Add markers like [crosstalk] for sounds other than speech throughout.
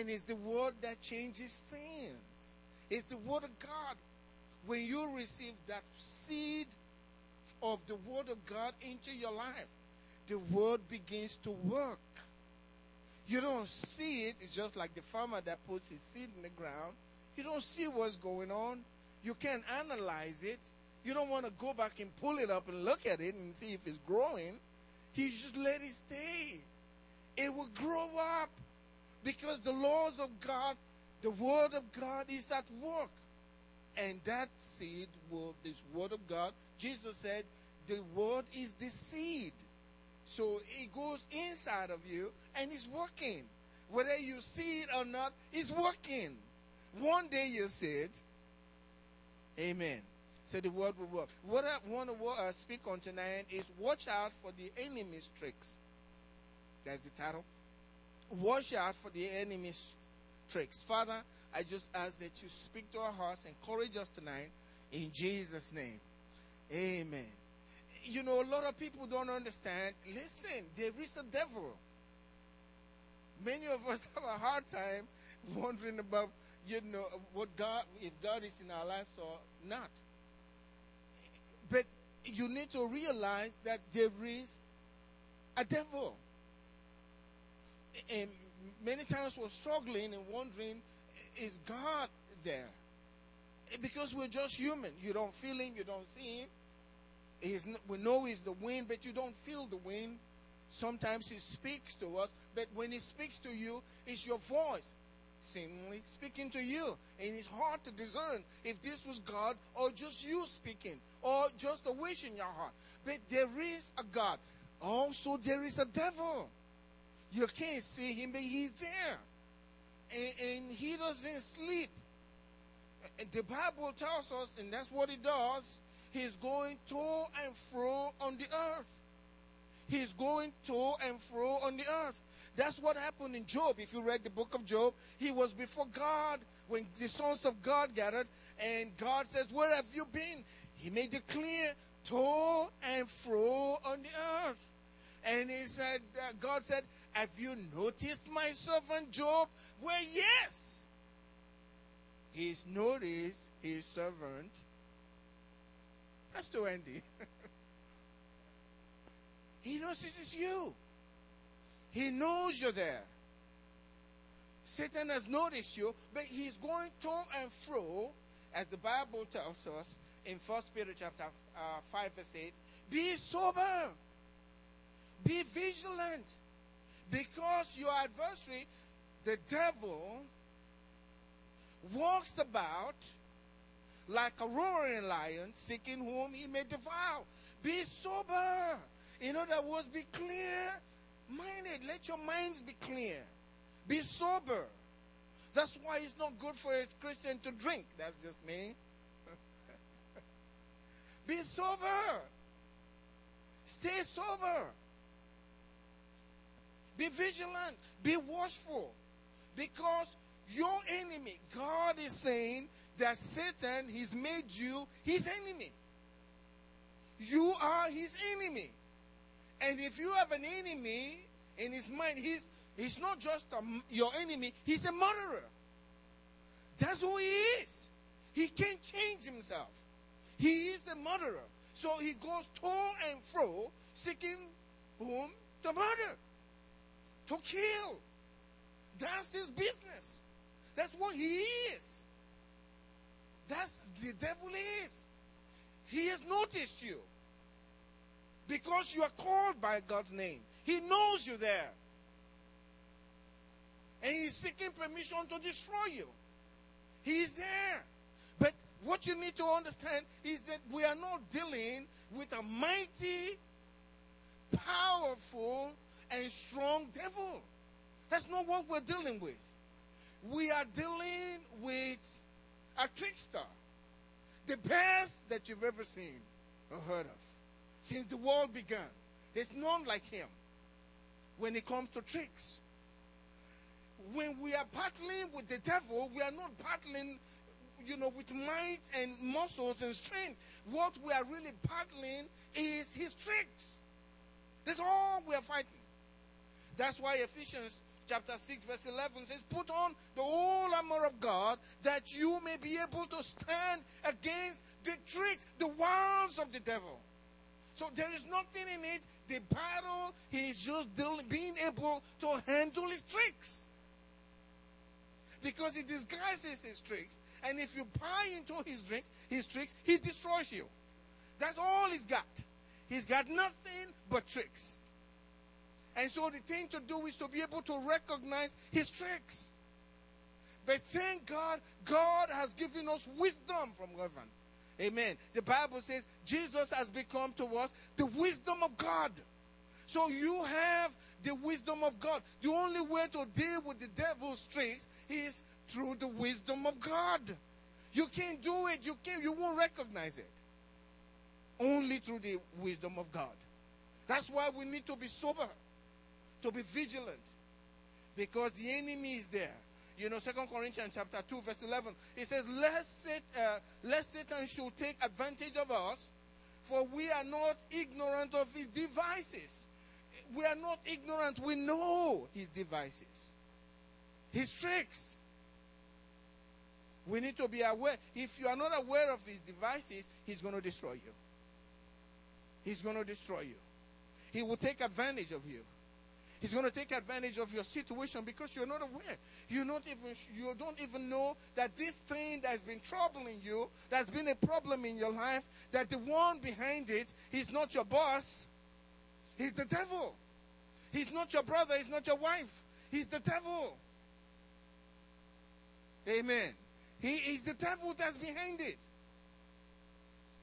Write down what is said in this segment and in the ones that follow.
And it's the word that changes things. It's the word of God. When you receive that seed of the word of God into your life, the word begins to work. You don't see it. It's just like the farmer that puts his seed in the ground. You don't see what's going on. You can't analyze it. You don't want to go back and pull it up and look at it and see if it's growing. You just let it stay. It will grow up because the laws of God, the Word of God is at work. And that seed will, this Word of God, Jesus said, the Word is the seed. So it goes inside of you and it's working. Whether you see it or not, it's working. One day you see it. Amen. So the word will work. What I want to uh, speak on tonight is watch out for the enemy's tricks. That's the title. Watch out for the enemy's tricks. Father, I just ask that you speak to our hearts, encourage us tonight in Jesus' name. Amen you know, a lot of people don't understand. Listen, there is a devil. Many of us [laughs] have a hard time wondering about, you know, what God, if God is in our lives or not. But you need to realize that there is a devil. And many times we're struggling and wondering, is God there? Because we're just human. You don't feel him, you don't see him. He's, we know He's the wind, but you don't feel the wind. Sometimes He speaks to us, but when He speaks to you, it's your voice seemingly speaking to you. And it's hard to discern if this was God or just you speaking or just a wish in your heart. But there is a God. Also, there is a devil. You can't see him, but he's there. And, and he doesn't sleep. And the Bible tells us, and that's what he does, He's going to and fro on the earth. He's going to and fro on the earth. That's what happened in Job. If you read the book of Job, he was before God when the sons of God gathered, and God says, Where have you been? He made it clear, to and fro on the earth. And he said, uh, God said, Have you noticed my servant Job? Well, yes. He's noticed his servant that's to Andy. [laughs] he knows it is you. He knows you're there. Satan has noticed you, but he's going to and fro, as the Bible tells us in First Peter chapter uh, 5 verse 8, be sober, be vigilant, because your adversary, the devil, walks about like a roaring lion, seeking whom he may devour. Be sober. In other words, be clear minded. Let your minds be clear. Be sober. That's why it's not good for a Christian to drink. That's just me. [laughs] be sober. Stay sober. Be vigilant. Be watchful. Because your enemy, God is saying, that Satan, he's made you his enemy. You are his enemy. And if you have an enemy in his mind, he's, he's not just a, your enemy, he's a murderer. That's who he is. He can't change himself. He is a murderer. So he goes to and fro seeking whom to murder, to kill. That's his business. That's what he is. That's the devil is. He has noticed you. Because you are called by God's name. He knows you there. And he's seeking permission to destroy you. He is there. But what you need to understand is that we are not dealing with a mighty, powerful, and strong devil. That's not what we're dealing with. We are dealing with a trickster. The best that you've ever seen or heard of. Since the world began. There's none like him when it comes to tricks. When we are battling with the devil, we are not battling, you know, with might and muscles and strength. What we are really battling is his tricks. That's all we are fighting. That's why Ephesians chapter 6, verse 11 says, Put on the whole armor of God that you may be able to stand against the tricks, the wiles of the devil. So there is nothing in it. The battle, he is just being able to handle his tricks. Because he disguises his tricks. And if you buy into his, drink, his tricks, he destroys you. That's all he's got. He's got nothing but tricks. And so the thing to do is to be able to recognize his tricks. But thank God, God has given us wisdom from heaven. Amen. The Bible says Jesus has become to us the wisdom of God. So you have the wisdom of God. The only way to deal with the devil's tricks is through the wisdom of God. You can't do it. You can't. You won't recognize it. Only through the wisdom of God. That's why we need to be sober to be vigilant because the enemy is there. You know, Second Corinthians chapter 2, verse 11, it says, lest, uh, lest Satan should take advantage of us, for we are not ignorant of his devices. We are not ignorant. We know his devices, his tricks. We need to be aware. If you are not aware of his devices, he's going to destroy you. He's going to destroy you. He will take advantage of you. He's going to take advantage of your situation because you're not aware. You not even you don't even know that this thing that's been troubling you, that's been a problem in your life, that the one behind it is not your boss. He's the devil. He's not your brother, he's not your wife. He's the devil. Amen. He is the devil that's behind it.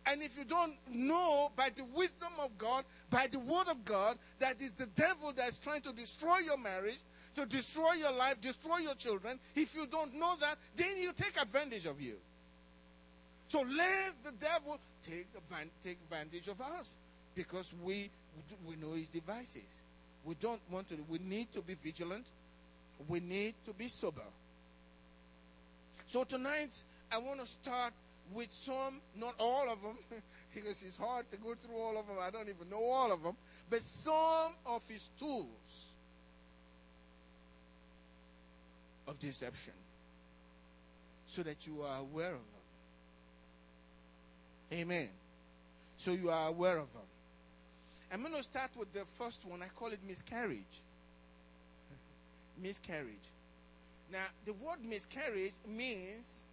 And if you don't know by the wisdom of God, by the word of God, that is the devil that's trying to destroy your marriage, to destroy your life, destroy your children, if you don't know that, then he'll take advantage of you. So lest the devil take advantage of us because we, we know his devices. We don't want to, we need to be vigilant. We need to be sober. So tonight, I want to start with some, not all of them, [laughs] because it's hard to go through all of them. I don't even know all of them, but some of his tools of deception so that you are aware of them. Amen. So you are aware of them. I'm going to start with the first one. I call it miscarriage. [laughs] miscarriage. Now, the word miscarriage means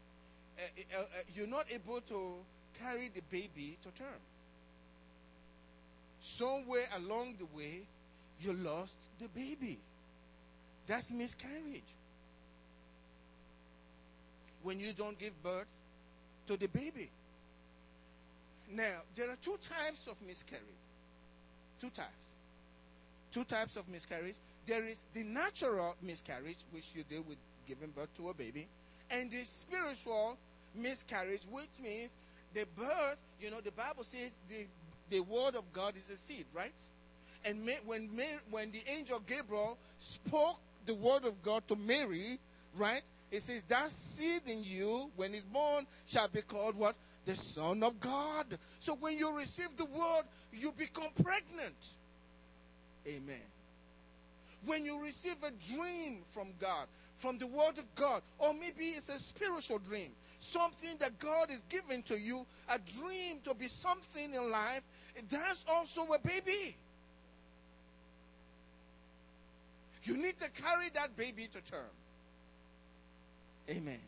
uh, uh, uh, you're not able to carry the baby to term. Somewhere along the way, you lost the baby. That's miscarriage. When you don't give birth to the baby. Now, there are two types of miscarriage. Two types. Two types of miscarriage. There is the natural miscarriage, which you deal with giving birth to a baby and the spiritual miscarriage, which means the birth, you know, the Bible says the, the word of God is a seed, right? And when, when the angel Gabriel spoke the word of God to Mary, right? It says, That seed in you, when it's born, shall be called what? The Son of God. So when you receive the word, you become pregnant. Amen. When you receive a dream from God, from the Word of God. Or maybe it's a spiritual dream. Something that God is giving to you, a dream to be something in life. That's also a baby. You need to carry that baby to term. Amen.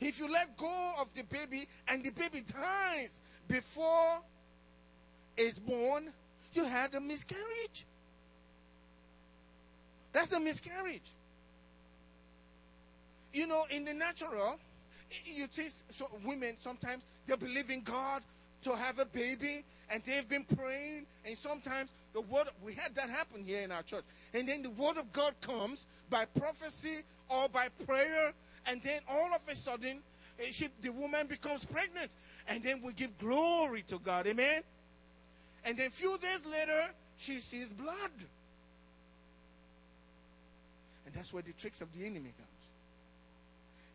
If you let go of the baby and the baby dies before it's born, you had a miscarriage. That's a miscarriage. You know, in the natural, you see so women sometimes they believe in God to have a baby and they've been praying and sometimes the word we had that happen here in our church. And then the word of god comes by prophecy or by prayer and then all of a sudden eh, she, the woman becomes pregnant and then we give glory to god. Amen? And then a few days later she sees blood. And that's where the tricks of the enemy come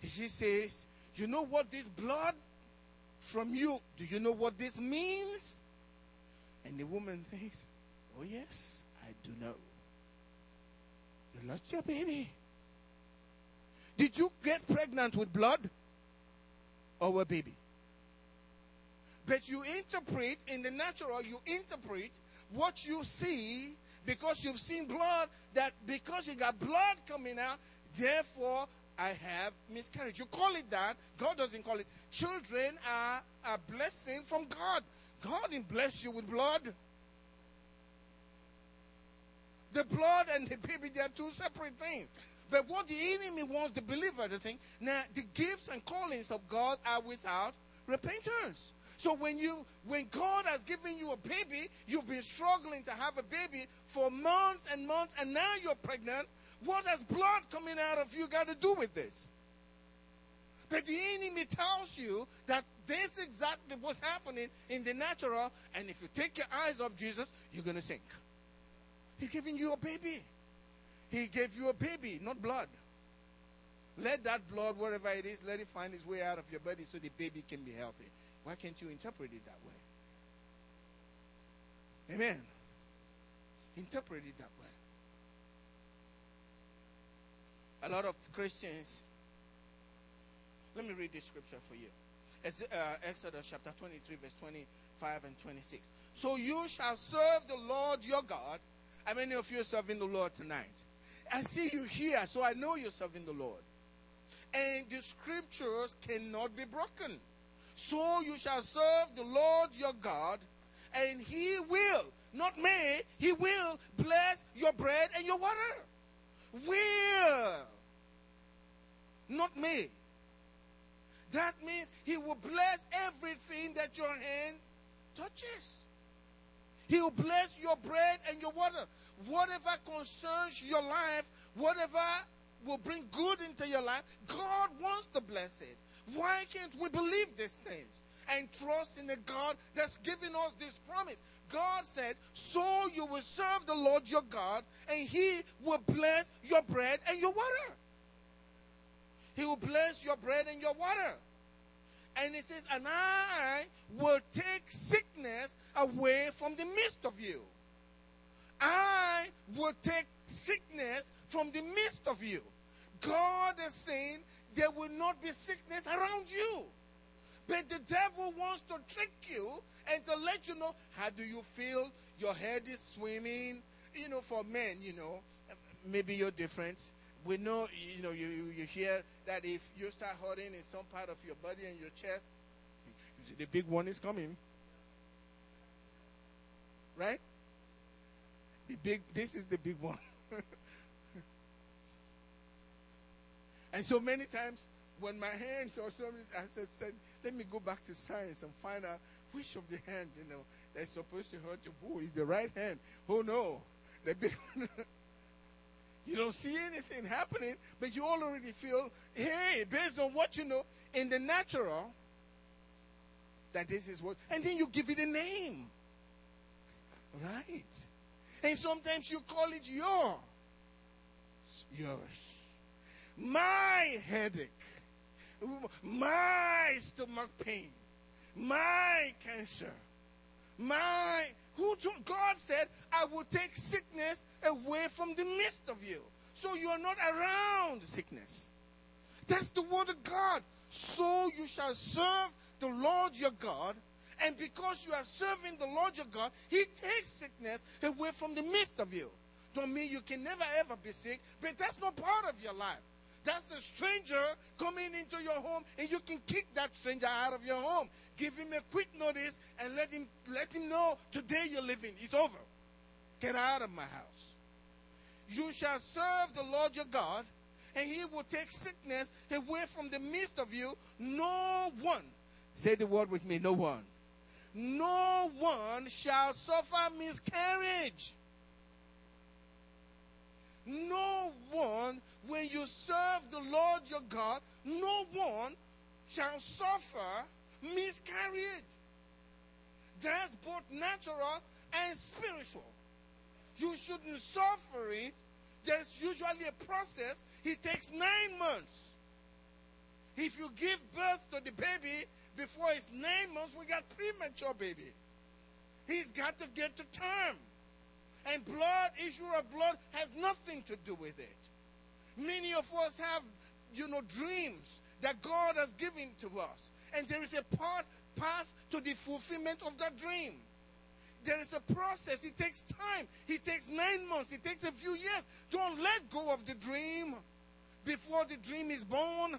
she says, You know what this blood from you, do you know what this means? And the woman thinks, Oh, yes, I do know. You lost your baby. Did you get pregnant with blood or a baby? But you interpret in the natural, you interpret what you see because you've seen blood, that because you got blood coming out, therefore I have miscarriage. You call it that. God doesn't call it. Children are a blessing from God. God didn't bless you with blood. The blood and the baby, they are two separate things. But what the enemy wants the believer to think, now the gifts and callings of God are without repentance. So when you when God has given you a baby, you've been struggling to have a baby for months and months, and now you're pregnant. What has blood coming out of you got to do with this? But the enemy tells you that this exactly what's happening in the natural, and if you take your eyes off Jesus, you're going to sink. He's giving you a baby. He gave you a baby, not blood. Let that blood, wherever it is, let it find its way out of your body so the baby can be healthy. Why can't you interpret it that way? Amen. Interpret it that way. A lot of Christians. Let me read this scripture for you. It's, uh, Exodus chapter 23, verse 25 and 26. So you shall serve the Lord your God. How many of you are serving the Lord tonight? I see you here, so I know you're serving the Lord. And the scriptures cannot be broken. So you shall serve the Lord your God, and he will, not may, he will bless your bread and your water. Will. Not may. That means he will bless everything that your hand touches. He will bless your bread and your water. Whatever concerns your life, whatever will bring good into your life, God wants to bless it. Why can't we believe these things and trust in the God that's giving us this promise? God said, So you will serve the Lord your God, and he will bless your bread and your water. He will bless your bread and your water. And he says, And I will take sickness away from the midst of you. I will take sickness from the midst of you. God is saying there will not be sickness around you. But the devil wants to trick you and to let you know how do you feel? Your head is swimming. You know, for men, you know, maybe you're different. We know, you know, you, you hear that if you start hurting in some part of your body and your chest, the big one is coming. Right? The big, this is the big one. [laughs] and so many times when my hands or something, I said, let me go back to science and find out which of the hands, you know, that's supposed to hurt your boy is the right hand. Oh no, the big [laughs] You don't see anything happening, but you already feel, hey, based on what you know in the natural, that this is what, and then you give it a name. Right? And sometimes you call it your, yours. My headache, my stomach pain, my cancer, my who told, God said, I will take sickness away from the midst of you. So you are not around sickness. That's the word of God. So you shall serve the Lord your God. And because you are serving the Lord your God, He takes sickness away from the midst of you. Don't mean you can never ever be sick, but that's not part of your life. That's a stranger coming into your home, and you can kick that stranger out of your home. Give him a quick notice and let him let him know today you're leaving. It's over. Get out of my house. You shall serve the Lord your God, and he will take sickness away from the midst of you. No one, say the word with me, no one. No one shall suffer miscarriage. No one, when you serve the Lord your God, no one shall suffer miscarriage. That's both natural and spiritual. You shouldn't suffer it. There's usually a process. It takes nine months. If you give birth to the baby before it's nine months, we got premature baby. He's got to get to term. And blood, issue of blood, has nothing to do with it. Many of us have, you know, dreams that God has given to us. And there is a path, path to the fulfillment of that dream. There is a process. It takes time. It takes nine months. It takes a few years. Don't let go of the dream before the dream is born.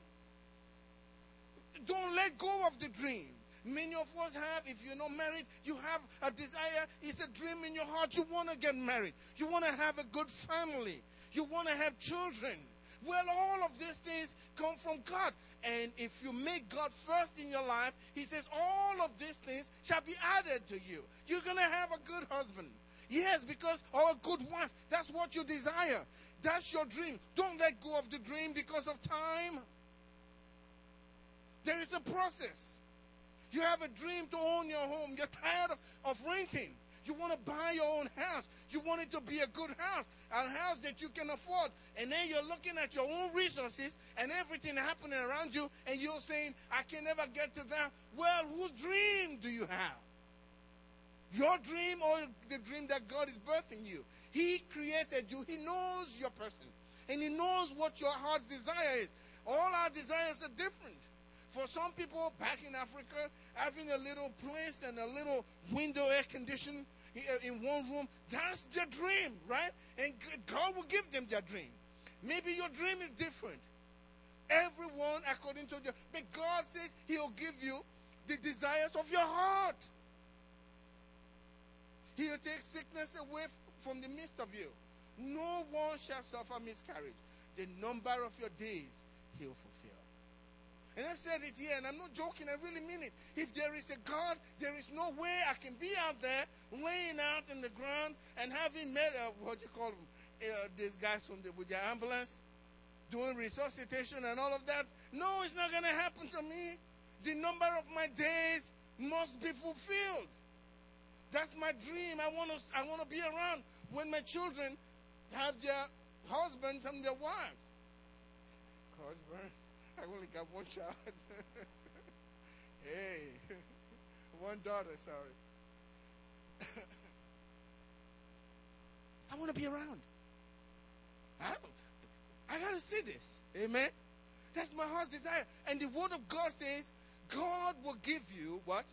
Don't let go of the dream. Many of us have, if you're not married, you have a desire, it's a dream in your heart. You want to get married. You want to have a good family. You want to have children. Well, all of these things come from God. And if you make God first in your life, He says, all of these things shall be added to you. You're going to have a good husband. Yes, because, or a good wife. That's what you desire. That's your dream. Don't let go of the dream because of time. There is a process. You have a dream to own your home. You're tired of, of renting. You want to buy your own house. You want it to be a good house, a house that you can afford. And then you're looking at your own resources and everything happening around you, and you're saying, I can never get to that. Well, whose dream do you have? Your dream or the dream that God is birthing you? He created you. He knows your person. And He knows what your heart's desire is. All our desires are different. For some people back in Africa, having a little place and a little window air condition Uh, in one room, that's their dream, right? And God will give them their dream. Maybe your dream is different. Everyone according to your, but God says He'll give you the desires of your heart. He'll take sickness away from the midst of you. No one shall suffer miscarriage. The number of your days He'll fulfill. And I've said it here, and I'm not joking, I really mean it. If there is a God, there is no way I can be out there laying out in the ground and having met, uh, what do you call them, uh, these guys from the, with their ambulance, doing resuscitation and all of that. No, it's not going to happen to me. The number of my days must be fulfilled. That's my dream. I want to, I want to be around when my children have their husbands and their wives. Husbands. I only got one child. [laughs] hey, [laughs] one daughter, sorry. [coughs] I want to be around. I, I got to see this. Amen. That's my heart's desire. And the word of God says, God will give you what?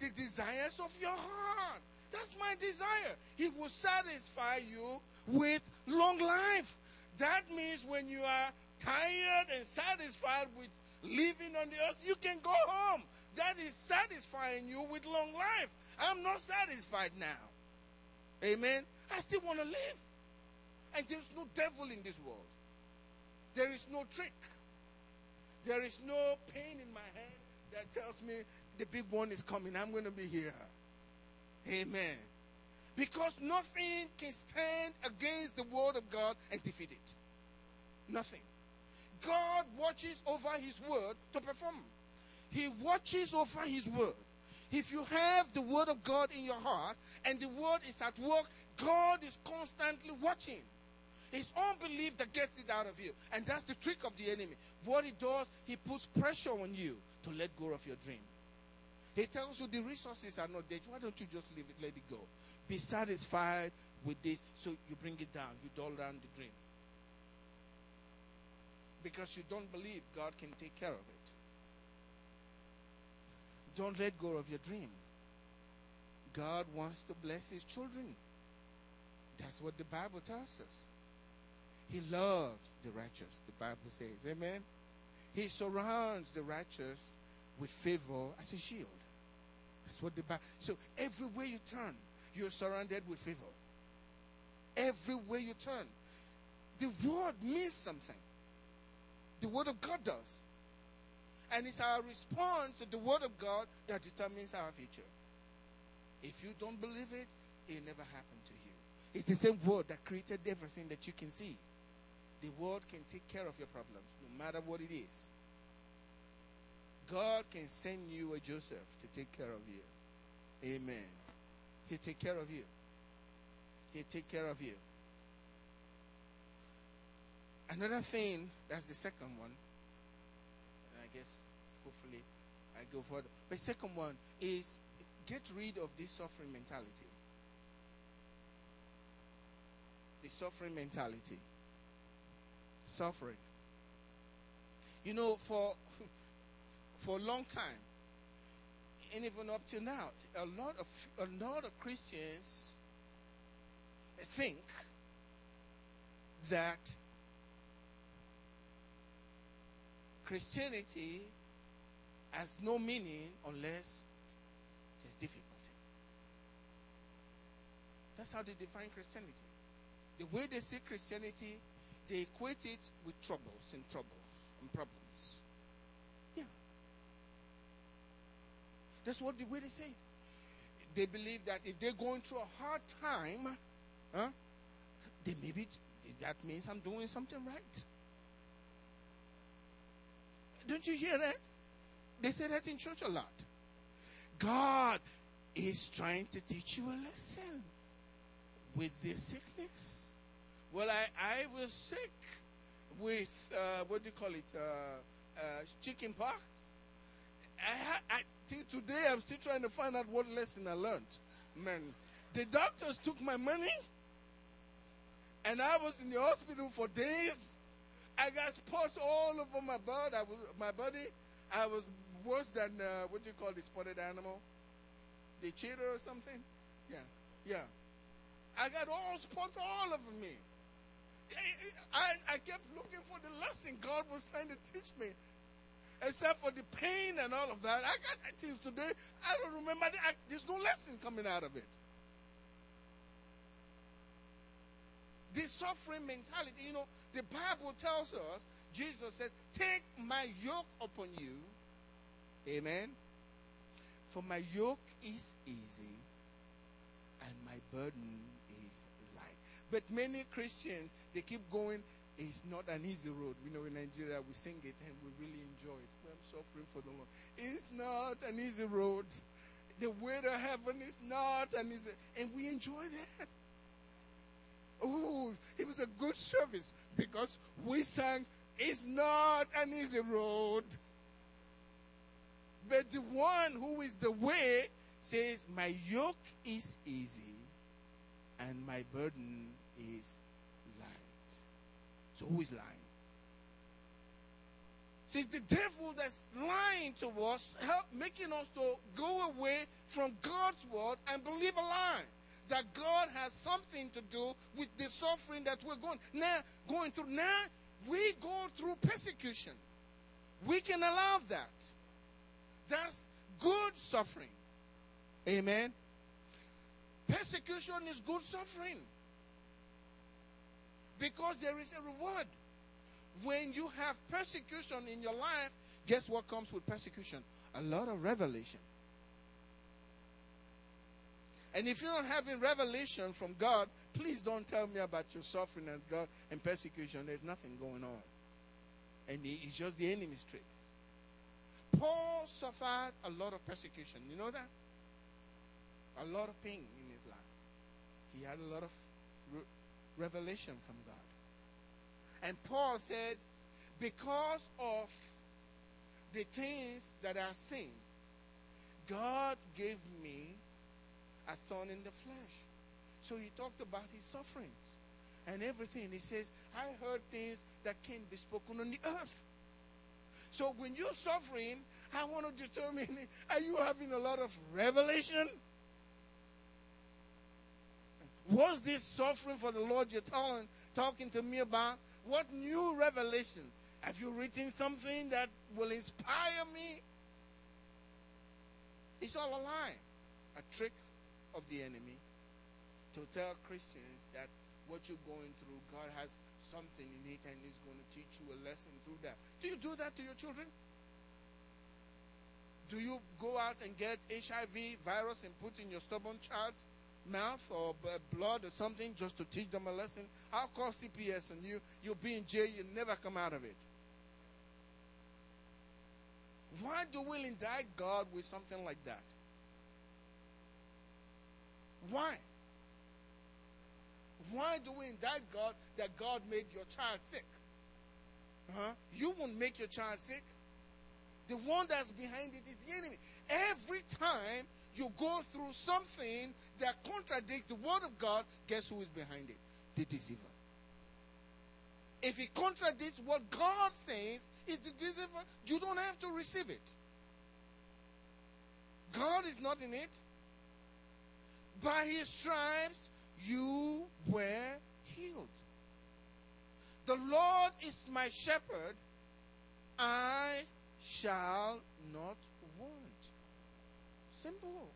The desires of your heart. That's my desire. He will satisfy you with long life. That means when you are tired and satisfied with living on the earth, you can go home. That is satisfying you with long life. I'm not satisfied now. Amen. I still want to live. And there's no devil in this world. There is no trick. There is no pain in my head that tells me the big one is coming. I'm going to be here. Amen. Because nothing can stand against the word of God and defeat it. Nothing. God watches over his word to perform. He watches over his word. If you have the word of God in your heart and the word is at work, God is constantly watching. It's unbelief that gets it out of you. And that's the trick of the enemy. What he does, he puts pressure on you to let go of your dream. He tells you the resources are not there. Why don't you just leave it, let it go? Be satisfied with this. So you bring it down. You dull down the dream because you don't believe God can take care of it. Don't let go of your dream. God wants to bless his children. That's what the Bible tells us. He loves the righteous, the Bible says. Amen. He surrounds the righteous with favor as a shield. That's what the Bible. So everywhere you turn, you're surrounded with favor. Everywhere you turn, the word means something the Word of God does. And it's our response to the Word of God that determines our future. If you don't believe it, it'll never happen to you. It's the same Word that created everything that you can see. The Word can take care of your problems, no matter what it is. God can send you a Joseph to take care of you. Amen. He'll take care of you. He'll take care of you. Another thing, that's the second one. And I guess hopefully I go further. But second one is get rid of this suffering mentality. the suffering mentality. Suffering. You know, for for a long time, and even up to now, a lot of a lot of Christians think that Christianity has no meaning unless there's difficulty. That's how they define Christianity. The way they see Christianity, they equate it with troubles and troubles and problems. Yeah. That's what the way they say. They believe that if they're going through a hard time, huh, then maybe that means I'm doing something right. Don't you hear that? They say that in church a lot. God is trying to teach you a lesson with this sickness. Well, I, I was sick with, uh, what do you call it, uh, uh, chicken pox. I, I, today, I'm still trying to find out what lesson I learned. Man, the doctors took my money, and I was in the hospital for days. I got spots all over my body. I was, my body. I was worse than uh, what do you call the spotted animal, the cheetah or something. Yeah, yeah. I got all spots all over me. I, I kept looking for the lesson God was trying to teach me. Except for the pain and all of that. I got until today, I don't remember. I, there's no lesson coming out of it. The suffering mentality, you know, the Bible tells us, Jesus says, Take my yoke upon you. Amen. For my yoke is easy and my burden is light. but many Christians, they keep going, it's not an easy road. We know in Nigeria we sing it and we really enjoy it. I'm suffering for the Lord. It's not an easy road. The way to heaven is not an easy, and we enjoy that. Oh, it was a good service because we sang, It's not an easy road. But the one who is the way says, My yoke is easy and my burden is light. So who is lying? It's the devil that's lying to us, help, making us to go away from God's word and believe a lie. That God has something to do with the suffering that we're going now going through. Now we go through persecution. We can allow that. That's good suffering. Amen. Persecution is good suffering. Because there is a reward. When you have persecution in your life, guess what comes with persecution? A lot of revelation. And if you're not having revelation from God, please don't tell me about your suffering and God and persecution. There's nothing going on. And it's just the enemy's trick. Paul suffered a lot of persecution. You know that? A lot of pain in his life. He had a lot of revelation from God. And Paul said, because of the things that I've seen, God gave me a thorn in the flesh. So he talked about his sufferings and everything. He says, I heard things that can't be spoken on the earth. So when you're suffering, I want to determine are you having a lot of revelation? Was this suffering for the Lord you're telling, talking to me about? What new revelation? Have you written something that will inspire me? It's all a lie, a trick of the enemy to tell Christians that what you're going through, God has something in it and He's going to teach you a lesson through that. Do you do that to your children? Do you go out and get HIV virus and put in your stubborn child's mouth or blood or something just to teach them a lesson. I'll call CPS on you. You'll be in jail. You'll never come out of it. Why do we indict God with something like that? Why? Why do we indict God that God made your child sick? huh You won't make your child sick. The one that's behind it is the enemy. Every time you go through something that contradicts the word of God, guess who is behind it? the deceiver. If it contradicts what God says is the deceiver, you don't have to receive it. God is not in it. By his stripes you were healed. The Lord is my shepherd, I shall not want. Simple.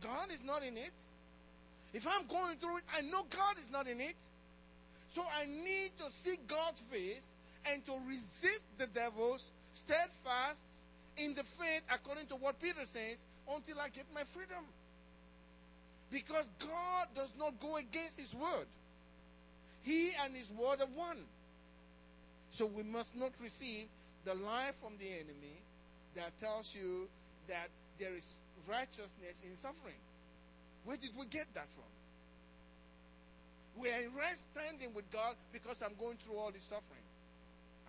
God is not in it. If I'm going through it, I know God is not in it. So I need to see God's face and to resist the devils steadfast in the faith, according to what Peter says, until I get my freedom. Because God does not go against His word. He and His word are one. So we must not receive the lie from the enemy that tells you that there is righteousness in suffering. Where did we get that from? We are in right standing with God because I'm going through all this suffering.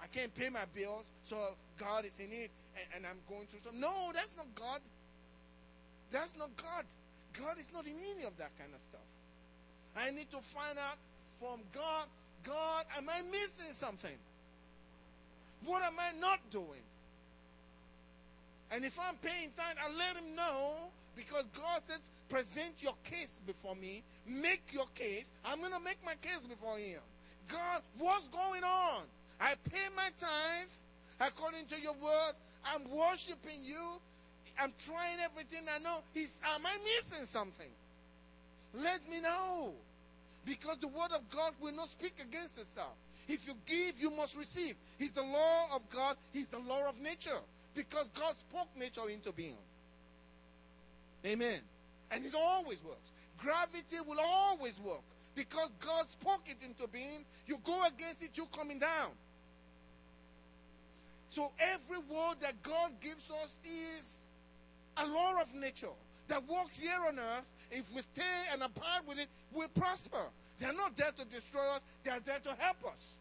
I can't pay my bills, so God is in it, and, and I'm going through some. No, that's not God. That's not God. God is not in any of that kind of stuff. I need to find out from God, God, am I missing something? What am I not doing? And if I'm paying time, I let him know because God says, present your case before me, make your case. I'm going to make my case before him. God, what's going on? I pay my tithe according to your word. I'm worshiping you. I'm trying everything I know. He's, am I missing something? Let me know. Because the word of God will not speak against itself. If you give, you must receive. He's the law of God. He's the law of nature. Because God spoke nature into being. Amen. And it always works. Gravity will always work. Because God spoke it into being. You go against it, you're coming down. So every word that God gives us is a law of nature that works here on earth. If we stay and abide with it, we prosper. They're not there to destroy us, they are there to help us.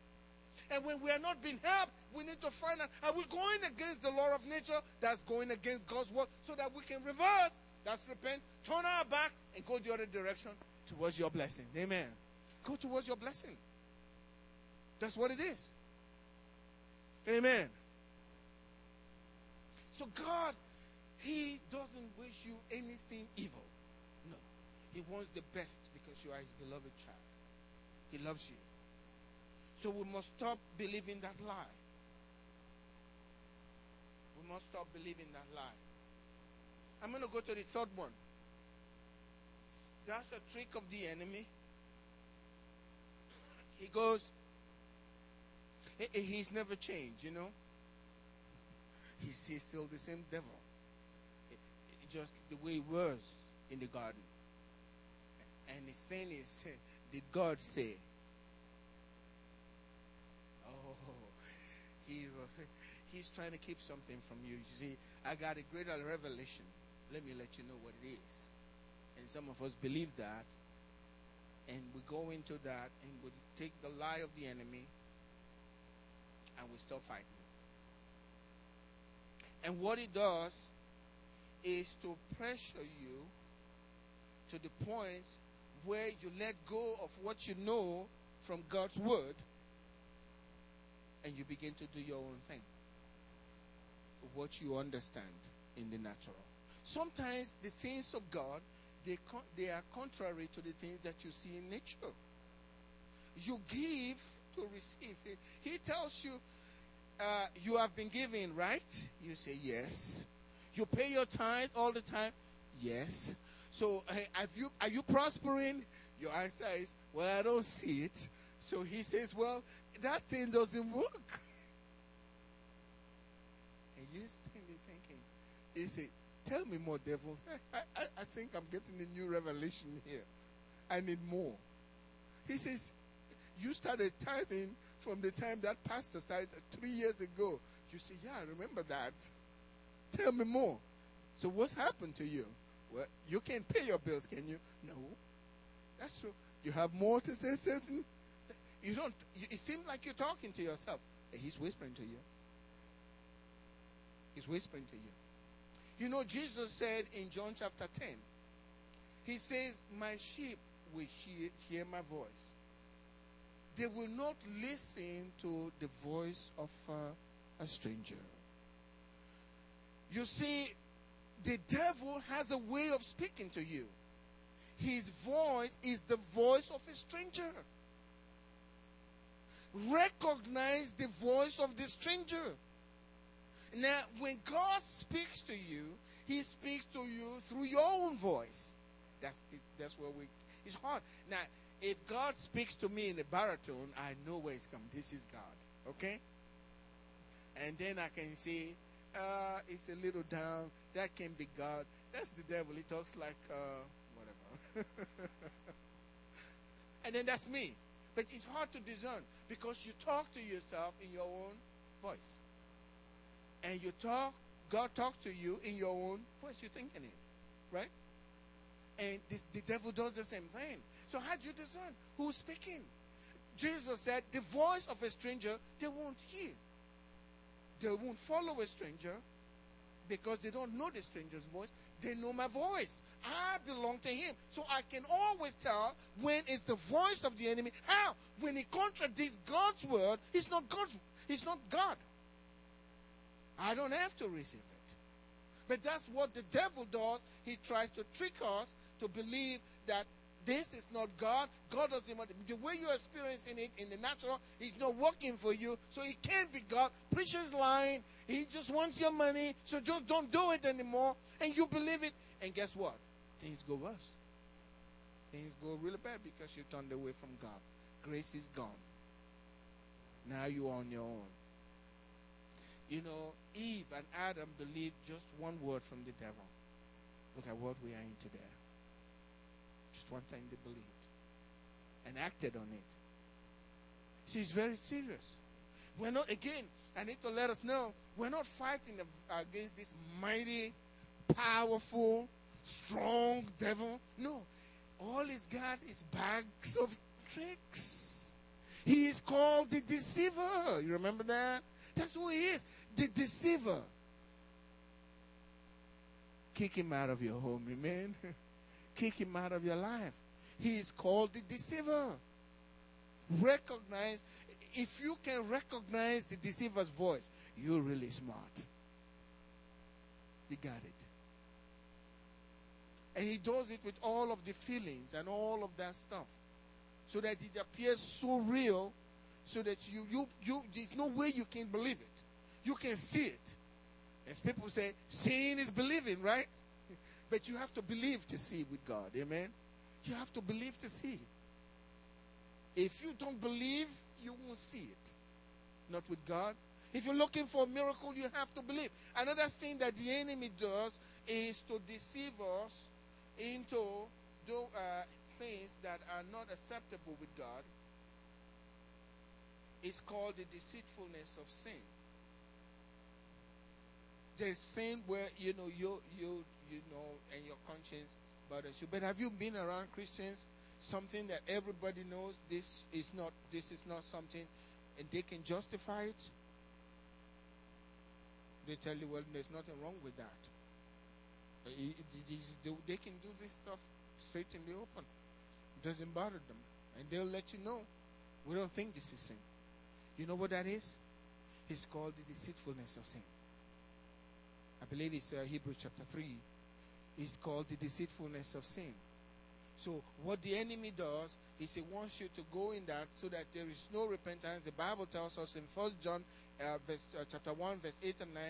And when we are not being helped, we need to find out are we going against the law of nature that's going against God's word so that we can reverse, that's repent, turn our back, and go the other direction towards your blessing. Amen. Go towards your blessing. That's what it is. Amen. So God, He doesn't wish you anything evil. No. He wants the best because you are His beloved child. He loves you. So we must stop believing that lie. We must stop believing that lie. I'm going to go to the third one. That's a trick of the enemy. He goes, he's never changed, you know. He's, he's still the same devil. Just the way it was in the garden. And his thing is, did God say? Oh, he, he's trying to keep something from you. You see, I got a greater revelation. Let me let you know what it is. And some of us believe that. And we go into that and we take the lie of the enemy and we stop fighting. And what it does is to pressure you to the point where you let go of what you know from God's word and you begin to do your own thing. What you understand in the natural. Sometimes the things of God they, con- they are contrary to the things that you see in nature. You give to receive. He, tells you, uh, you have been given, right? You say yes. You pay your tithe all the time? Yes. So you, are you prospering? Your answer is, well, I don't see it. So he says, well, that thing doesn't work. And you're standing thinking, he said, tell me more, devil. [laughs] I, I, I think I'm getting a new revelation here. I need more. He says, you started tithing from the time that pastor started three years ago. You say, Yeah, I remember that. Tell me more. So, what's happened to you? Well, you can't pay your bills, can you? No. That's true. You have more to say, certain. You don't. It seems like you're talking to yourself. He's whispering to you. He's whispering to you. You know, Jesus said in John chapter 10, He says, My sheep will hear, hear my voice. They will not listen to the voice of uh, a stranger. You see, the devil has a way of speaking to you. His voice is the voice of a stranger. Recognize the voice of the stranger. Now, when God speaks to you, He speaks to you through your own voice. That's the, that's where we. It's hard. Now, if God speaks to me in a baritone, I know where He's coming. This is God. Okay. And then I can say, uh, it's a little down. That can be God. That's the devil. He talks like uh, whatever. [laughs] and then that's me. But it's hard to discern because you talk to yourself in your own voice. And you talk, God talks to you in your own voice. You're thinking it, right? And this, the devil does the same thing. So how do you discern who's speaking? Jesus said, the voice of a stranger they won't hear. They won't follow a stranger because they don't know the stranger's voice. They know my voice. I belong to him. So I can always tell when it's the voice of the enemy. How? When he contradicts God's word, he's not God's he's not God. I don't have to receive it. But that's what the devil does. He tries to trick us to believe that this is not God. God doesn't want. The way you're experiencing it in the natural is not working for you. So it can't be God. Preacher's lying. He just wants your money. So just don't do it anymore. And you believe it. And guess what? Things go worse. Things go really bad because you turned away from God. Grace is gone. Now you're on your own. You know, Eve and Adam believed just one word from the devil. Look at what we are in today one time they believed and acted on it. She's very serious. We're not, again, I need to let us know, we're not fighting against this mighty, powerful, strong devil. No. All he's got is bags of tricks. He is called the deceiver. You remember that? That's who he is. The deceiver. Kick him out of your home, amen. [laughs] kick him out of your life. He is called the deceiver. Recognize, if you can recognize the deceiver's voice, you're really smart. You got it. And he does it with all of the feelings and all of that stuff. So that it appears so real, so that you, you, you, there's no way you can believe it. You can see it. As people say, seeing is believing, right? But you have to believe to see with God. Amen. You have to believe to see. If you don't believe, you won't see it. Not with God. If you're looking for a miracle, you have to believe. Another thing that the enemy does is to deceive us into do, uh, things that are not acceptable with God. It's called the deceitfulness of sin. There's sin where you know you you you know, and your conscience bothers you. But have you been around Christians? Something that everybody knows this is not this is not something and they can justify it. They tell you, well, there's nothing wrong with that. They can do this stuff straight in the open. It doesn't bother them. And they'll let you know. We don't think this is sin. You know what that is? It's called the deceitfulness of sin. I believe it's uh, Hebrews chapter 3, is called the deceitfulness of sin. So what the enemy does is he wants you to go in that so that there is no repentance. The Bible tells us in First John uh, verse, uh, chapter 1 verse 8 and 9,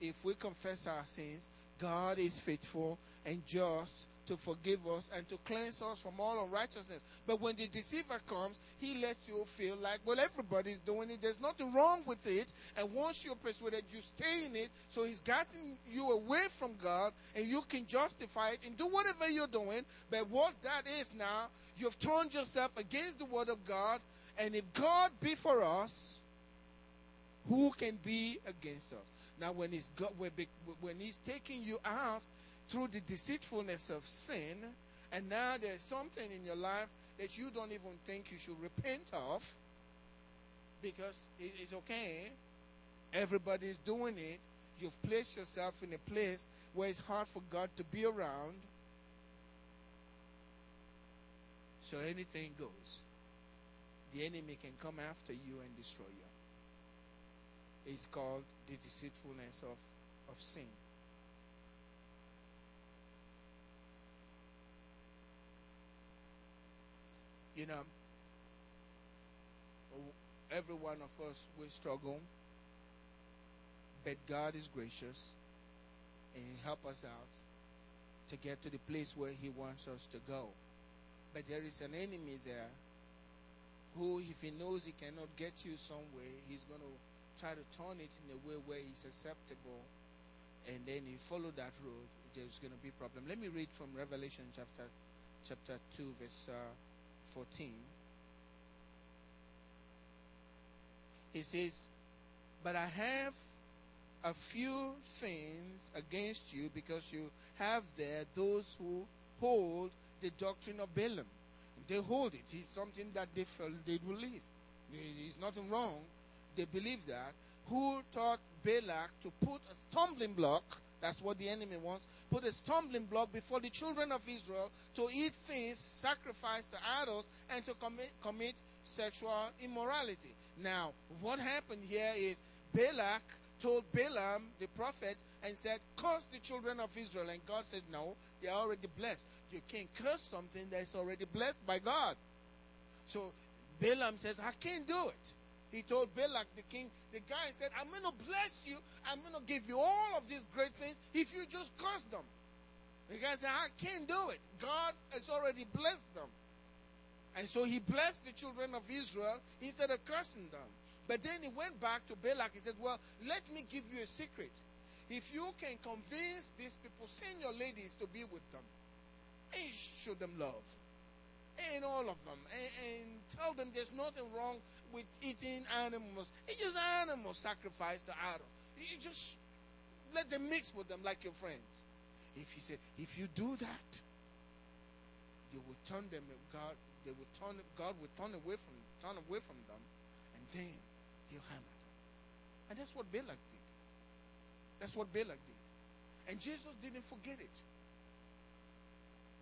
if we confess our sins, God is faithful and just to forgive us and to cleanse us from all unrighteousness. But when the deceiver comes, he lets you feel like, well, everybody's doing it. There's nothing wrong with it. And once you're persuaded, you stay in it. So he's gotten you away from God and you can justify it and do whatever you're doing. But what that is now, you've turned yourself against the word of God. And if God be for us, who can be against us? Now, when he's, got, when he's taking you out, through the deceitfulness of sin, and now there's something in your life that you don't even think you should repent of because it's okay. Everybody's doing it. You've placed yourself in a place where it's hard for God to be around. So anything goes. The enemy can come after you and destroy you. It's called the deceitfulness of, of sin. You know, every one of us will struggle, but God is gracious and He help us out to get to the place where He wants us to go. But there is an enemy there who, if he knows he cannot get you somewhere, he's going to try to turn it in a way where he's acceptable. And then you follow that road, there's going to be problem. Let me read from Revelation chapter chapter 2, verse uh, 14. He says, But I have a few things against you because you have there those who hold the doctrine of Balaam. They hold it. It's something that they felt they believe. There's nothing wrong. They believe that. Who taught Balak to put a stumbling block? That's what the enemy wants. Put a stumbling block before the children of Israel to eat things sacrificed to idols and to commit, commit sexual immorality. Now, what happened here is Balak told Balaam, the prophet, and said, Curse the children of Israel. And God said, No, they are already blessed. You can't curse something that's already blessed by God. So Balaam says, I can't do it. He told Balak, the king, the guy said, I'm going to bless you. I'm going to give you all of these great things if you just curse them. The guy said, I can't do it. God has already blessed them. And so he blessed the children of Israel instead of cursing them. But then he went back to Balak. He said, Well, let me give you a secret. If you can convince these people, send your ladies to be with them and show them love. And all of them. And, and tell them there's nothing wrong with eating animals. It's just animal sacrifice to idols. You just let them mix with them like your friends. If he said, if you do that, you will turn them. God, they will turn. God will turn away from turn away from them, and then He'll hammer them. And that's what Balak did. That's what Balak did. And Jesus didn't forget it.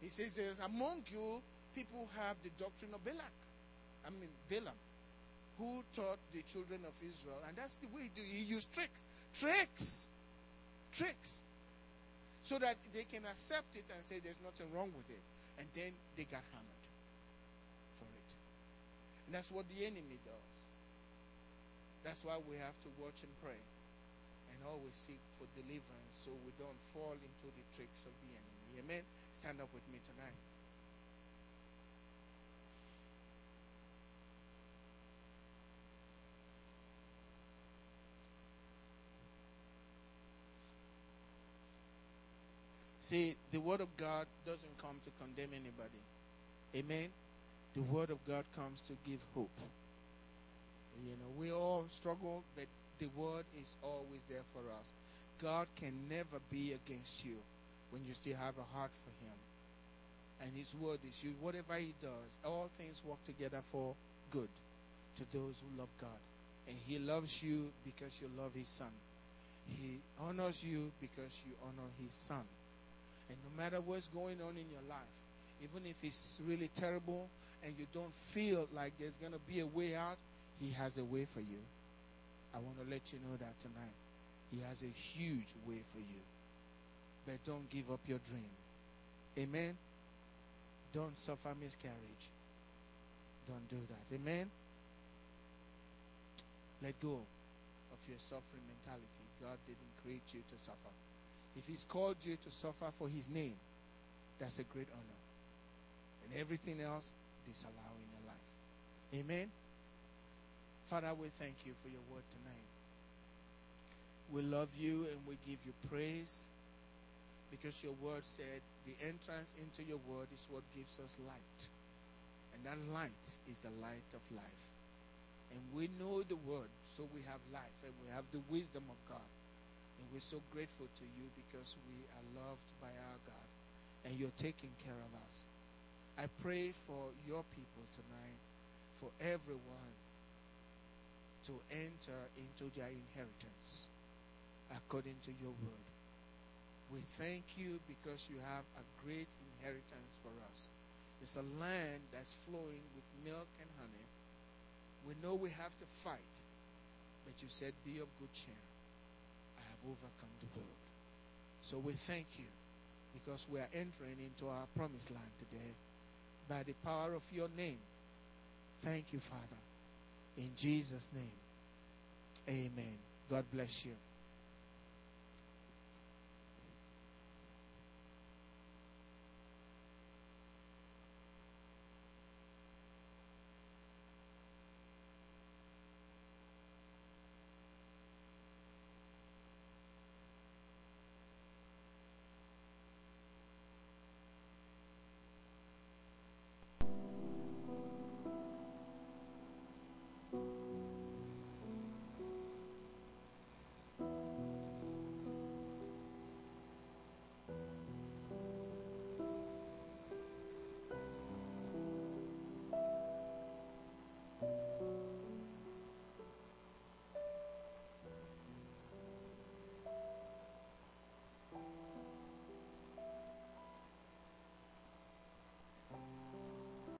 He says, "There's among you people who have the doctrine of Balak. I mean Balaam, who taught the children of Israel, and that's the way he do. He used tricks, tricks, tricks, so that they can accept it and say there's nothing wrong with it, and then they got hammered for it. And that's what the enemy does. That's why we have to watch and pray and always seek for deliverance so we don't fall into the tricks of the enemy. Amen. Stand up with me tonight. See, the Word of God doesn't come to condemn anybody. Amen. The Word of God comes to give hope. You know, we all struggle, but the Word is always there for us. God can never be against you when you still have a heart for Him. And His Word is you. Whatever He does, all things work together for good to those who love God. And He loves you because you love His Son. He honors you because you honor His Son. Matter what's going on in your life, even if it's really terrible and you don't feel like there's going to be a way out, He has a way for you. I want to let you know that tonight. He has a huge way for you. But don't give up your dream. Amen. Don't suffer miscarriage. Don't do that. Amen. Let go of your suffering mentality. God didn't create you to suffer. If He's called you to suffer for His name, that's a great honor. And everything else, disallow in your life. Amen. Father, we thank you for your word tonight. We love you and we give you praise because your word said the entrance into your word is what gives us light. And that light is the light of life. And we know the word, so we have life and we have the wisdom of God. And we're so grateful to you because we are loved by our God and you're taking care of us. I pray for your people tonight, for everyone to enter into their inheritance according to your word. We thank you because you have a great inheritance for us. It's a land that's flowing with milk and honey. We know we have to fight, but you said, Be of good cheer. Overcome the world. So we thank you because we are entering into our promised land today by the power of your name. Thank you, Father. In Jesus' name, amen. God bless you.